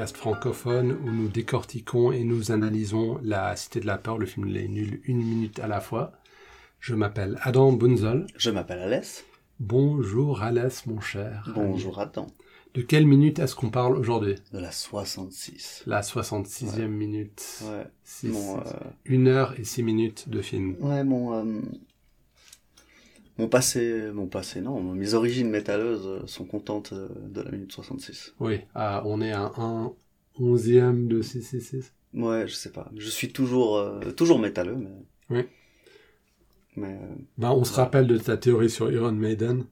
podcast francophone où nous décortiquons et nous analysons La Cité de la Peur, le film Les Nuls, une minute à la fois. Je m'appelle Adam Bunzel. Je m'appelle Alès. Bonjour Alès, mon cher. Bonjour Adam. De quelle minute est-ce qu'on parle aujourd'hui? De la 66. La 66e minute. Ouais. Six- Mon, euh, Une heure et six minutes de film. ouais, mon, euh, mon passé, mon passé, non, mes origines métalleuses euh, sont contentes euh, de la minute 66. Oui, ah, on est à un onzième de 666. Ouais, je sais pas. Je suis toujours, euh, toujours métalleux, mais. Oui. Mais, euh, Ben, on se rappelle de ta théorie sur Iron Maiden.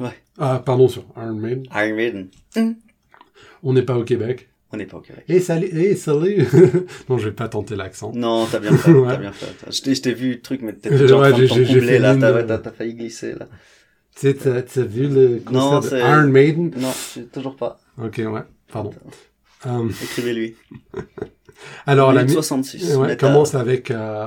ouais. Ah, pardon, sur Iron Maiden. Iron Maiden. On n'est pas au Québec. On n'est pas au Québec. Et salut, et salut. non, je vais pas tenter l'accent. Non, t'as bien fait, Ouais. t'as bien fait. Je t'ai, je t'ai vu le truc, mais Ouais, déjà en train de combler, fait là. T'as, de- ouais, failli glisser, là. Tu sais, t'as, vu le Non, concert de c'est- Iron Maiden? Non, toujours pas. Ok, ouais, pardon. Euh, Écrivez-lui. alors, la mi- 66. ouais, commence avec, euh,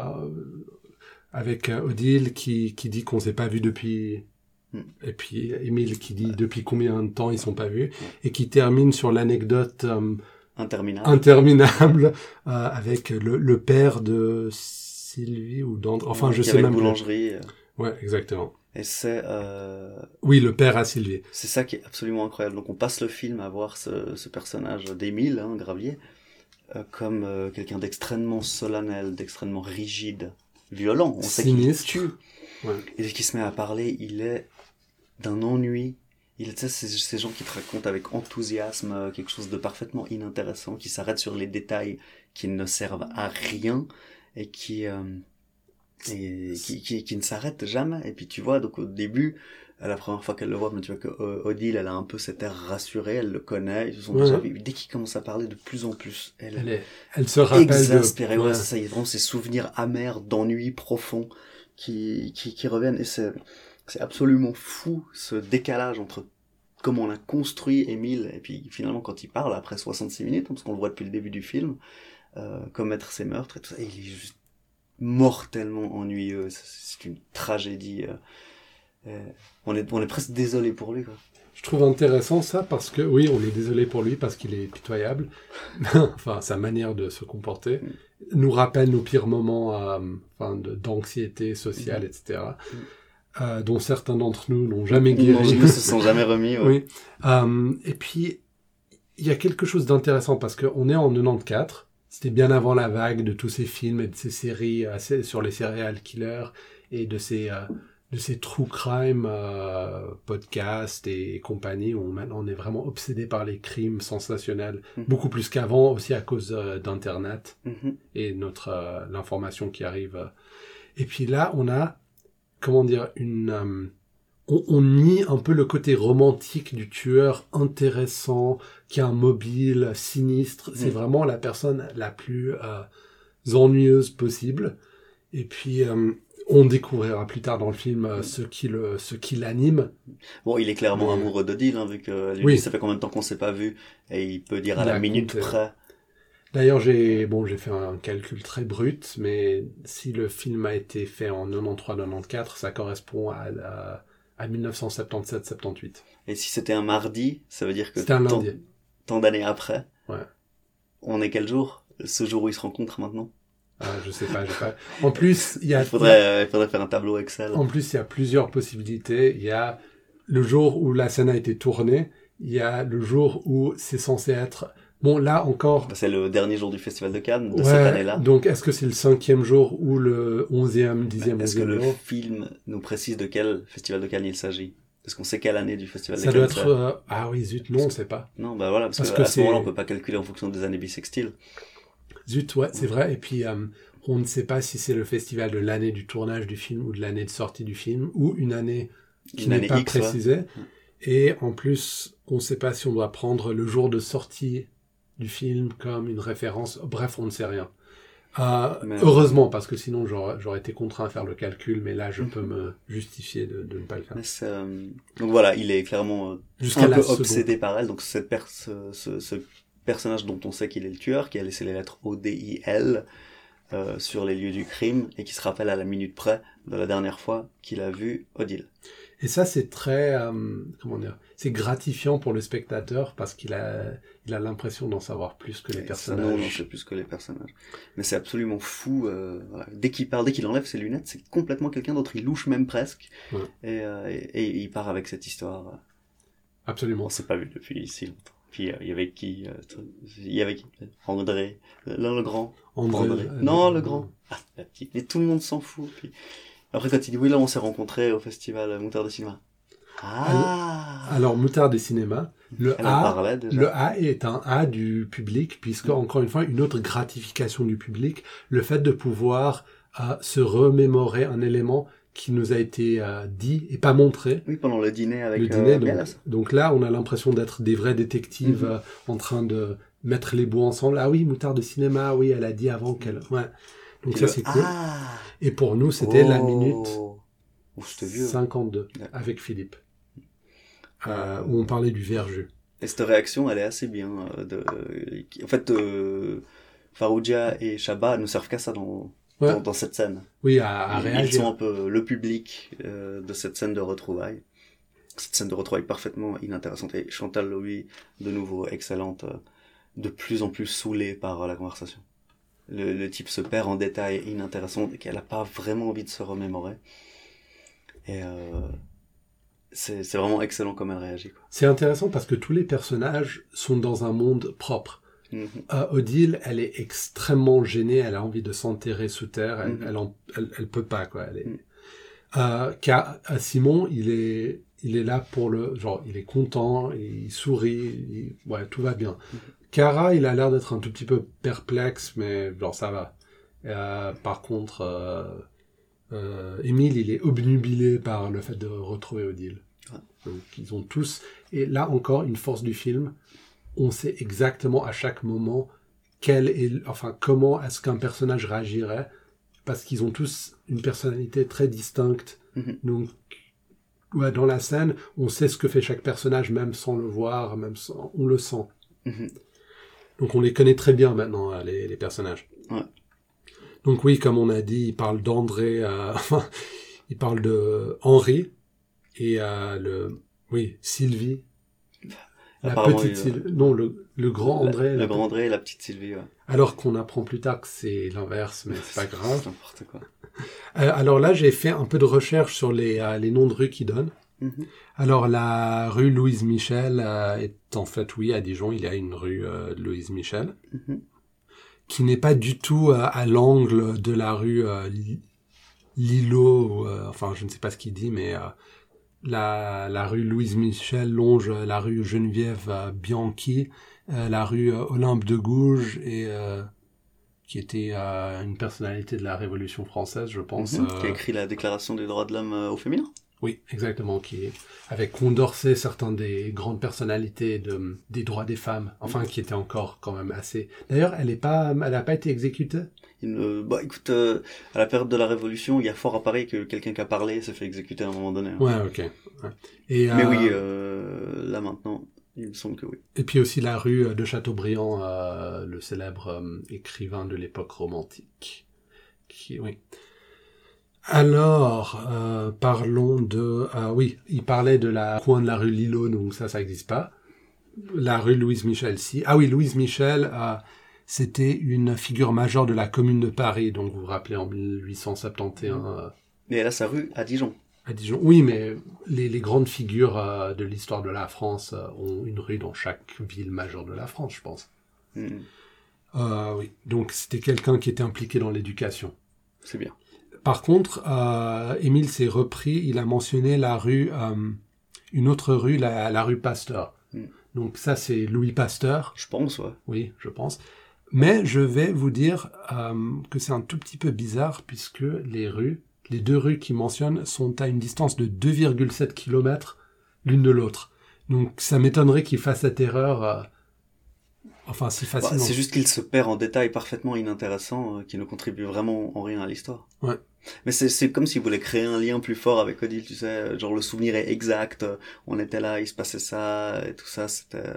avec euh, Odile qui, qui dit qu'on s'est pas vu depuis... Hmm. Et puis Émile qui dit depuis combien de temps ils sont pas vus? Et qui termine sur l'anecdote euh, Interminable. interminable euh, avec le, le père de Sylvie ou d'André. Enfin, Ouais, je qui sais même plus. boulangerie. euh, Ouais, exactement. Et c'est euh, Oui, le père à Sylvie. c'est ça qui est absolument incroyable. Donc on passe le film à voir ce, ce personnage d'Émile, hein, Gravier, comme quelqu'un d'extrêmement solennel, d'extrêmement rigide, violent. On sait qu'il Sinistre. tue. Ouais. Et dès qu'il se met à parler, il est d'un ennui. Il tu sais, ces gens qui te racontent avec enthousiasme euh, quelque chose de parfaitement inintéressant, qui s'arrêtent sur les détails qui ne servent à rien et qui euh, et qui, qui, qui ne s'arrêtent jamais. Et puis tu vois, donc au début, la première fois qu'elle le voit, mais tu vois que euh, Odile, elle a un peu cet air rassuré, elle le connaît, ils sont Ouais. Dès qu'il commence à parler de plus en plus, elle, Elle, est, elle se rappelle exaspéré. de... Ouais, ça, y a vraiment ces souvenirs amers, d'ennui profond qui, qui, qui reviennent. Et c'est, c'est absolument fou, ce décalage entre comment on a construit Émile, et puis finalement quand il parle, après 66 minutes, hein, parce qu'on le voit depuis le début du film, euh, commettre ses meurtres et tout ça, et il est juste mortellement ennuyeux. C'est, une tragédie. euh, euh, on, est, on est presque désolé pour lui. Quoi. Je trouve intéressant ça parce que, oui, on est désolé pour lui parce qu'il est pitoyable. enfin, sa manière de se comporter nous rappelle nos pires moments euh, enfin, d'anxiété sociale, etc. euh, dont certains d'entre nous n'ont jamais Ils guéri. ne se sont jamais remis. ouais. Oui. Euh, et puis, il y a quelque chose d'intéressant parce qu'on est en 94. C'était bien avant la vague de tous ces films et de ces séries euh, sur les serial killers et de ces, de ces true crime podcasts et compagnie où maintenant on est vraiment obsédé par les crimes sensationnels, Mhm. beaucoup plus qu'avant aussi à cause d'Internet Mhm. et notre l'information qui arrive. Et puis là, on a comment dire une euh, on, on nie un peu le côté romantique du tueur intéressant qui a un mobile sinistre. C'est Mm. vraiment la personne la plus euh, ennuyeuse possible. Et puis euh, on découvrira plus tard dans le film euh, ce qui le ce qui l'anime. Bon, il est clairement Mais- amoureux d'Odile, hein, vu que lui, Oui. ça fait combien de temps qu'on s'est pas vu, et il peut dire à Il la minute compté. près. D'ailleurs, j'ai bon, j'ai fait un calcul très brut, mais si le film a été fait en 93-94, ça correspond à, à, à 1977-78. Et si c'était un mardi, ça veut dire que C'était un tant, tant d'années après, Ouais. on est quel jour? Ce jour où ils se rencontrent maintenant? Ah, je sais pas, j'ai pas. En plus, il y a il faudrait, euh, il faudrait faire un tableau Excel. en plus il y a plusieurs possibilités. Il y a le jour où la scène a été tournée. Il y a le jour où c'est censé être. Bon, là encore. Bah, C'est le dernier jour du Festival de Cannes de ouais, cette année-là. donc, est-ce que c'est le cinquième jour ou le onzième, dixième, Est-ce que le jour film nous précise de quel Festival de Cannes il s'agit? Est-ce qu'on sait quelle année du Festival Ça de doit Cannes être. euh, Ah oui, zut, non, on sait pas. Non, bah voilà, parce, Parce que, que à ce moment-là, on peut pas calculer en fonction des années bissextiles. Zut, ouais, c'est vrai. Et puis, euh, on ne sait pas si c'est le festival de l'année du tournage du film ou de l'année de sortie du film ou une année qui n'est pas X, ouais. précisée. Et en plus, on ne sait pas si on doit prendre le jour de sortie du film comme une référence. Bref, on ne sait rien. Euh, Mais- Heureusement, parce que sinon j'aurais été contraint à faire le calcul, mais là je peux me justifier de, de ne pas le faire. Euh, Donc voilà, il est clairement euh, Jusqu'à un la peu seconde. obsédé par elle. Donc cette per- ce, ce- ce personnage dont on sait qu'il est le tueur, qui a laissé les lettres O-D-I-L euh, sur les lieux du crime et qui se rappelle à la minute près de la dernière fois qu'il a vu Odile. Et ça, c'est très, euh, comment dire, c'est gratifiant pour le spectateur parce qu'il a, il a l'impression d'en savoir plus que les Et personnages. Non, non, c'est plus que les personnages. Mais c'est absolument fou. euh, voilà. Dès qu'il part, dès qu'il enlève ses lunettes, c'est complètement quelqu'un d'autre. Il louche même presque. Ouais. Et, euh, et, et il part avec cette histoire. Absolument. On s'est pas vu depuis si longtemps. Puis euh, il y avait qui euh, Il y avait qui? André. L'un le grand. André. André. euh, Non, le grand. Ah, la petite. Mais tout le monde s'en fout. Puis... Après, quand il dit oui, là, on s'est rencontrés au festival Moutarde de Cinéma. Ah Alors, Moutard des cinémas, le Elle A, le A est un A du public, puisque, encore une fois, une autre gratification du public, le fait de pouvoir euh, se remémorer un élément qui nous a été euh, dit et pas montré. Oui, pendant le dîner avec le euh, dîner, donc, là, on a l'impression d'être des vrais détectives Mhm. euh, en train de mettre les bouts ensemble. Ah oui, Moutard de cinéma, oui, elle a dit avant qu'elle... Ouais. Donc Puis ça, le c'est cool. Ah Et pour nous, c'était la Oh. minute Oh, c'était vieux. 52 D'accord. avec Philippe, euh, où on parlait du verger. Et cette réaction, elle est assez bien. De... En fait, Farouja et Shabba ne servent qu'à ça dans, Ouais. dans, dans cette scène. Oui, à, à Ils- Ils réagir. sont un peu le public euh, de cette scène de retrouvailles. Cette scène de retrouvailles parfaitement inintéressante. Et Chantal Louis, de nouveau excellente, euh, de plus en plus saoulée par euh, la conversation. Le, le type se perd en détails inintéressants qu'elle n'a pas vraiment envie de se remémorer. Et euh, c'est vraiment excellent comme elle réagit. C'est intéressant parce que tous les personnages sont dans un monde propre. Euh, Odile, elle est extrêmement gênée, elle a envie de s'enterrer sous terre, elle, elle, en- elle, elle peut pas quoi. Elle est... Mhm. Euh, car euh, Simon, il est, il est là pour le, genre, il est content, il sourit, il- ouais, tout va bien. Cara, il a l'air d'être un tout petit peu perplexe, mais genre ça va. Euh, par contre, Émile, il est obnubilé par le fait de retrouver Odile. Ouais. Donc ils ont tous, et là encore, une force du film, on sait exactement à chaque moment quel est, enfin, comment est-ce qu'un personnage réagirait, parce qu'ils ont tous une personnalité très distincte. Mhm. Donc, ouais, dans la scène, on sait ce que fait chaque personnage, même sans le voir, même sans, on le sent. Mhm. Donc on les connaît très bien maintenant, euh, les, les personnages. Ouais. Donc oui, comme on a dit, il parle d'André, euh, il parle de Henri, et euh, le, oui, Sylvie. La petite Sylvie. Non, le, le grand André. Le grand André et la petite Sylvie. Ouais. Alors qu'on apprend plus tard que c'est l'inverse, mais c'est pas grave. C'est n'importe quoi. Euh, alors là, j'ai fait un peu de recherche sur les, euh, les noms de rues qu'ils donnent. Mhm. Alors la rue Louise Michel euh, est en fait, oui, à Dijon, il y a une rue Louise Michel, Mhm. qui n'est pas du tout à l'angle de la rue Li- Lilo, enfin je ne sais pas ce qu'il dit, mais la, la rue Louise Michel longe la rue Geneviève Bianchi, euh, la rue euh, Olympe de Gouges, et euh, qui était euh, une personnalité de la Révolution française, je pense. Mhm. euh, Qui a écrit la Déclaration des droits de l'homme au féminin. Oui, exactement, qui avec Condorcet, certains des grandes personnalités de, des droits des femmes, enfin qui étaient encore quand même assez. D'ailleurs, elle est pas, elle n'a pas été exécutée? Il ne- Bah écoute, euh, à la période de la Révolution, il y a fort à parier que quelqu'un qui a parlé s'est fait exécuter à un moment donné. hein. Ouais, ok. ouais. Et Mais euh, oui, euh, là maintenant, il me semble que oui. et puis aussi la rue de Chateaubriand, le célèbre écrivain de l'époque romantique. Qui, oui. Alors, euh, parlons de... ah oui, il parlait de la coin de la rue Lilo, donc ça, ça n'existe pas. La rue Louise Michel, si. Ah oui, Louise Michel, euh, c'était une figure majeure de la commune de Paris, donc vous vous rappelez en 1871 euh, Mais elle a sa rue à Dijon. à Dijon. Oui, mais les, les grandes figures euh, de l'histoire de la France euh, ont une rue dans chaque ville majeure de la France, je pense. Euh, oui, donc c'était quelqu'un qui était impliqué dans l'éducation. C'est bien. Par contre, euh, Émile s'est repris, il a mentionné la rue, euh, une autre rue, la, la rue Pasteur. Mm. Donc ça, c'est Louis Pasteur, Je pense, ouais. oui, je pense. Mais je vais vous dire euh, que c'est un tout petit peu bizarre puisque les rues, les deux rues qu'il mentionne sont à une distance de 2,7 km l'une de l'autre. Donc ça m'étonnerait qu'il fasse cette erreur, euh, enfin si Bah, facilement. c'est juste qu'il se perd en détails parfaitement inintéressants euh, qui ne contribuent vraiment en rien à l'histoire. Ouais. Mais c'est, comme s'il voulait créer un lien plus fort avec Odile, tu sais, genre le souvenir est exact, on était là, il se passait ça, et tout ça, c'était...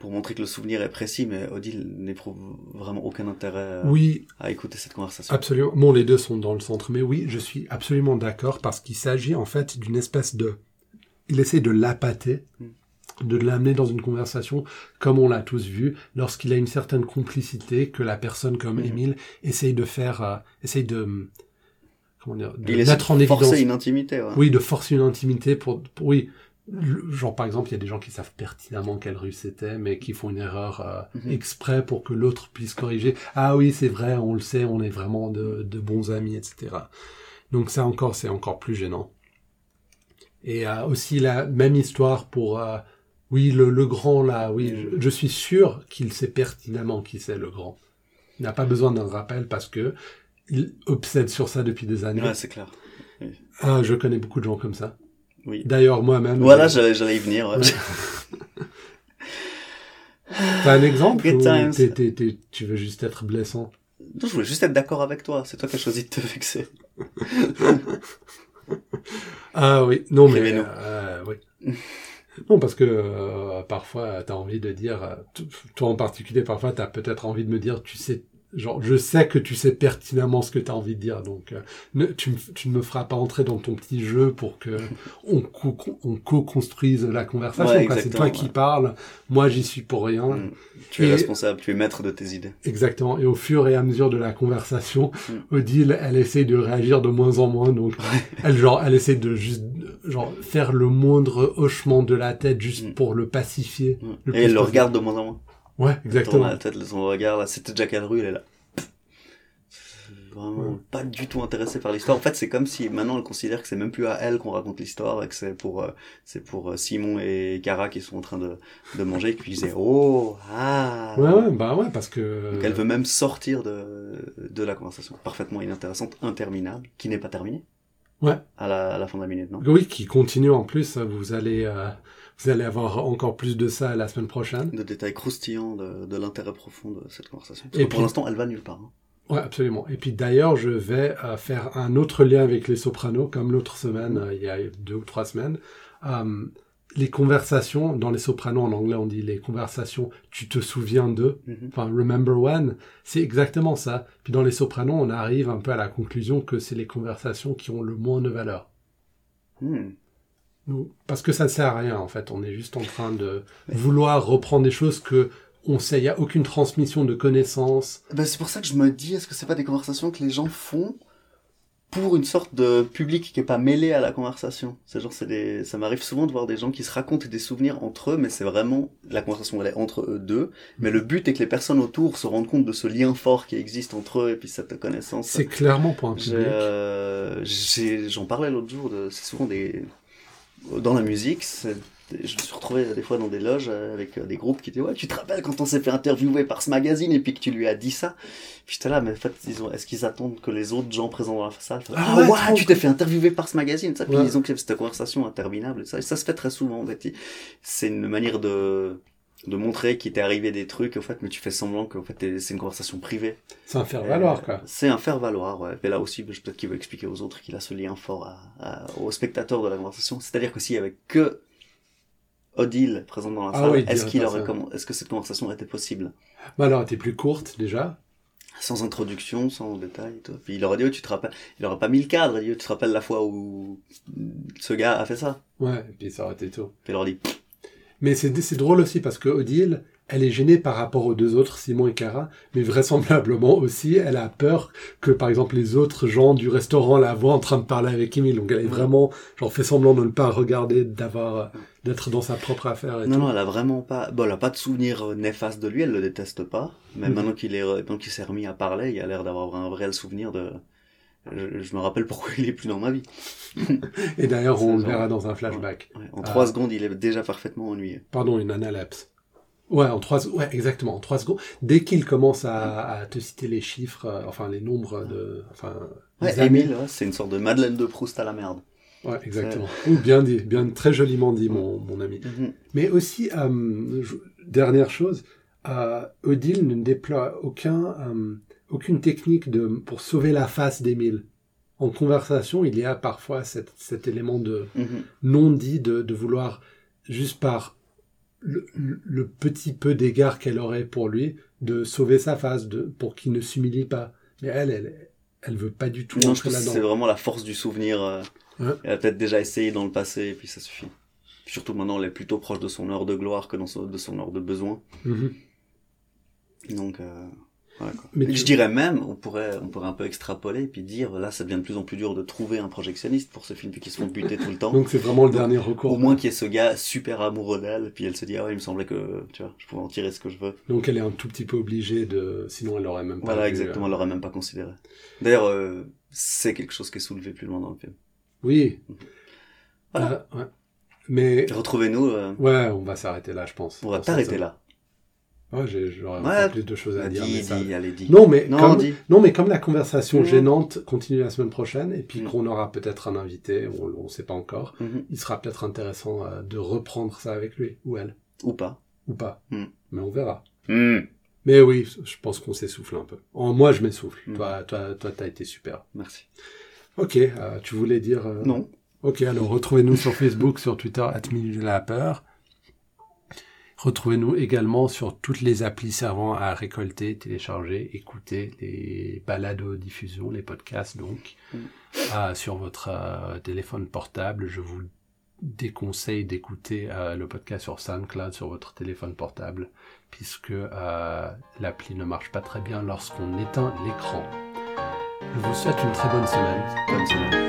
pour montrer que le souvenir est précis, mais Odile n'éprouve vraiment aucun intérêt euh, Oui, à écouter cette conversation. absolument. Bon, les deux sont dans le centre, mais oui, je suis absolument d'accord parce qu'il s'agit en fait d'une espèce de... Il essaie de l'appâter, de l'amener dans une conversation, comme on l'a tous vu, lorsqu'il a une certaine complicité que la personne comme Mhm. Émile essaye de faire, euh, essaye de... Comment dire De Il mettre en de évidence... forcer une intimité. Ouais. Oui, de forcer une intimité pour, pour- oui. Genre par exemple, il y a des gens qui savent pertinemment quelle rue c'était, mais qui font une erreur euh, Mhm. exprès pour que l'autre puisse corriger. Ah oui, c'est vrai, on le sait, on est vraiment de, de bons amis, etc. Donc ça encore, c'est encore plus gênant. Et euh, aussi la même histoire pour, euh, oui, le, le grand là, oui, je, je suis sûr qu'il sait pertinemment qui c'est le grand. Il n'a pas besoin d'un rappel parce que il obsède sur ça depuis des années. Ouais, c'est clair. Ah, je connais beaucoup de gens comme ça. Oui. D'ailleurs, moi-même. Voilà, euh, j'allais y venir. ouais. Ouais. T'as un exemple ou t'es- tu veux juste être blessant? Non, je voulais juste être d'accord avec toi. C'est toi qui as choisi de te vexer. Ah oui, non mais Écrivez-nous. euh, oui. Non parce que euh, parfois t'as envie de dire, euh, toi en particulier parfois t'as peut-être envie de me dire, tu sais, genre je sais que tu sais pertinemment ce que t'as envie de dire, donc euh, ne, tu, tu ne me feras pas entrer dans ton petit jeu pour que on, co- on co-construise la conversation. Ouais, c'est toi qui parles, moi j'y suis pour rien. Mm. Tu es responsable, tu es maître de tes idées. Exactement. Et au fur et à mesure de la conversation, Mm. Odile, elle essaye de réagir de moins en moins. Donc, elle genre, elle essaie de juste, genre, faire le moindre hochement de la tête juste Mm. pour le pacifier. Le Et elle le regarde de moins en moins. Ouais, exactement. la tête, son regard, là, c'était quelle rue, elle est là. Vraiment Ouais. pas du tout intéressée par l'histoire. En fait, c'est comme si maintenant elle considère que c'est même plus à elle qu'on raconte l'histoire et que c'est pour euh, c'est pour euh, Simon et Cara qui sont en train de, de manger et qui disaient oh ah. Ouais, ouais, bah ouais, parce que. Donc elle veut même sortir de de la conversation parfaitement inintéressante, interminable, qui n'est pas terminée. Ouais. À la, à la fin de la minute, non? Oui, qui continue en plus. Vous allez, euh, vous allez avoir encore plus de ça la semaine prochaine. De détails croustillants de, de l'intérêt profond de cette conversation. Parce Et que pour l'instant, elle va nulle part. hein. Ouais, absolument. Et puis d'ailleurs, je vais euh, faire un autre lien avec les Sopranos, comme l'autre semaine, euh, il y a deux ou trois semaines. Euh, les conversations, dans les Sopranos en anglais, on dit les conversations, tu te souviens d'eux, Mhm. enfin, remember when, c'est exactement ça. Puis dans les Sopranos, on arrive un peu à la conclusion que c'est les conversations qui ont le moins de valeur. Hmm. Nous, parce que ça ne sert à rien, en fait. On est juste en train de vouloir reprendre des choses que on sait, il n'y a aucune transmission de connaissances. Ben, c'est pour ça que je me dis, est-ce que c'est pas des conversations que les gens font pour une sorte de public qui est pas mêlé à la conversation? C'est genre, c'est des, ça m'arrive souvent de voir des gens qui se racontent des souvenirs entre eux, mais c'est vraiment la conversation elle est entre eux deux. Mais le but est que les personnes autour se rendent compte de ce lien fort qui existe entre eux et puis cette connaissance. C'est clairement pour un public. euh, J'en parlais l'autre jour, de, c'est souvent des... Dans la musique, je me suis retrouvé des fois dans des loges euh, avec euh, des groupes qui disaient Ouais, tu te rappelles quand on s'est fait interviewer par ce magazine et puis que tu lui as dit ça? Puis j'étais là, mais en fait, ils ont- est-ce qu'ils attendent que les autres gens présents dans la salle Ah Ah ouais, tu t'es fait interviewer par ce magazine ça Puis Ouais. ils ont cette conversation interminable et ça, et ça se fait très souvent en fait. C'est une manière de de montrer qu'il t'est arrivé des trucs en fait mais tu fais semblant qu'en fait t'es- c'est une conversation privée C'est un faire valoir, quoi. C'est un faire valoir, ouais. Mais là aussi, peut-être qu'il veut expliquer aux autres qu'il a ce lien fort à, à- aux spectateurs de la conversation. C'est-à-dire que s'il y avait que Odile présent dans la Ah salle, oui, est-ce qu'il aurait comment, est-ce que cette conversation était possible? Bah alors, elle était plus courte, déjà. Sans introduction, sans détail et tout. Puis il aurait dit, oh, tu te rappelles, il aurait pas mis le cadre, il dit, oh, tu te rappelles la fois où ce gars a fait ça? Ouais, et puis ça aurait été tout. Puis il aurait dit, Mais c'est drôle aussi parce que Odile, elle est gênée par rapport aux deux autres, Simon et Cara, mais vraisemblablement aussi, elle a peur que, par exemple, les autres gens du restaurant la voient en train de parler avec Emile. Donc elle est vraiment, genre, fait semblant de ne pas regarder, d'avoir, d'être dans sa propre affaire et non, tout. non, elle a vraiment pas, bon, elle a pas de souvenir euh, néfaste de lui, elle le déteste pas. Mais Mhm. maintenant qu'il est, maintenant qu'il s'est remis à parler, il a l'air d'avoir un réel souvenir de, je, je me rappelle pourquoi il est plus dans ma vie. Et d'ailleurs, on le genre- verra dans un flashback. Ouais, en Ah. trois secondes, il est déjà parfaitement ennuyé. Pardon, une analepse. Ouais, en trois, ouais, exactement, en trois secondes. Dès qu'il commence à, à te citer les chiffres, euh, enfin, les nombres de, enfin, Ouais, Émile, c'est une sorte de Madeleine de Proust à la merde. Ouais, exactement. Ou bien dit, bien très joliment dit, mon, mon ami. Mhm. Mais aussi, euh, je- dernière chose, euh, Odile ne déploie aucun, aucune technique de, pour sauver la face d'Émile. En conversation, il y a parfois cet, cet élément de Mhm. non dit de, de vouloir juste par le, le petit peu d'égard qu'elle aurait pour lui, de sauver sa face, de, pour qu'il ne s'humilie pas. Mais elle, elle, elle veut pas du tout Non, je entrer pense que c'est vraiment la force du souvenir. euh, Ouais. Elle a peut-être déjà essayé dans le passé, et puis ça suffit. Puis surtout maintenant, elle est plutôt proche de son heure de gloire que dans son- de son heure de besoin. Mhm. Donc, euh, Mais tu- Je dirais même, on pourrait, on pourrait un peu extrapoler, et puis dire, là, ça devient de plus en plus dur de trouver un projectionniste pour ce film, puis qu'ils se font buter tout le temps. Donc c'est vraiment le dernier recours. Au moins qu'il y ait ce gars super amoureux d'elle, puis elle se dit, ah ouais, il me semblait que, tu vois, je pouvais en tirer ce que je veux. Donc elle est un tout petit peu obligée de, sinon elle aurait même pas. Voilà, vu, exactement, euh, elle l'aurait même pas considéré. D'ailleurs, euh, c'est quelque chose qui est soulevé plus loin dans le film. Oui. Voilà. Euh, ouais. Mais Retrouvez-nous, euh, ouais, on va s'arrêter là, je pense. on va t'arrêter là. Ouais, j'ai- j'aurais Ouais. plus de choses à dire. mais ça- allez, dis. Non, mais Non, comme, non, mais comme la conversation Mhm. gênante continue la semaine prochaine, et puis Mhm. qu'on aura peut-être un invité, on ne sait pas encore, Mhm. il sera peut-être intéressant euh, de reprendre ça avec lui, ou elle, Ou pas. ou pas. Mhm. Mais on verra. Hmm. Mais oui, je pense qu'on s'essouffle un peu. En, moi, je m'essouffle. Toi, toi, toi, t'as été super. Merci. Ok, euh, tu voulais dire... euh, Non. Ok, alors retrouvez-nous sur Facebook, sur Twitter, at Minute de la Peur. Retrouvez-nous également sur toutes les applis servant à récolter, télécharger, écouter les balades aux diffusions, les podcasts donc, Mm. Ah, sur votre euh, téléphone portable. Je vous déconseille d'écouter euh, le podcast sur SoundCloud sur votre téléphone portable, puisque euh, l'appli ne marche pas très bien lorsqu'on éteint l'écran. Je vous souhaite une très bonne semaine. Bonne semaine.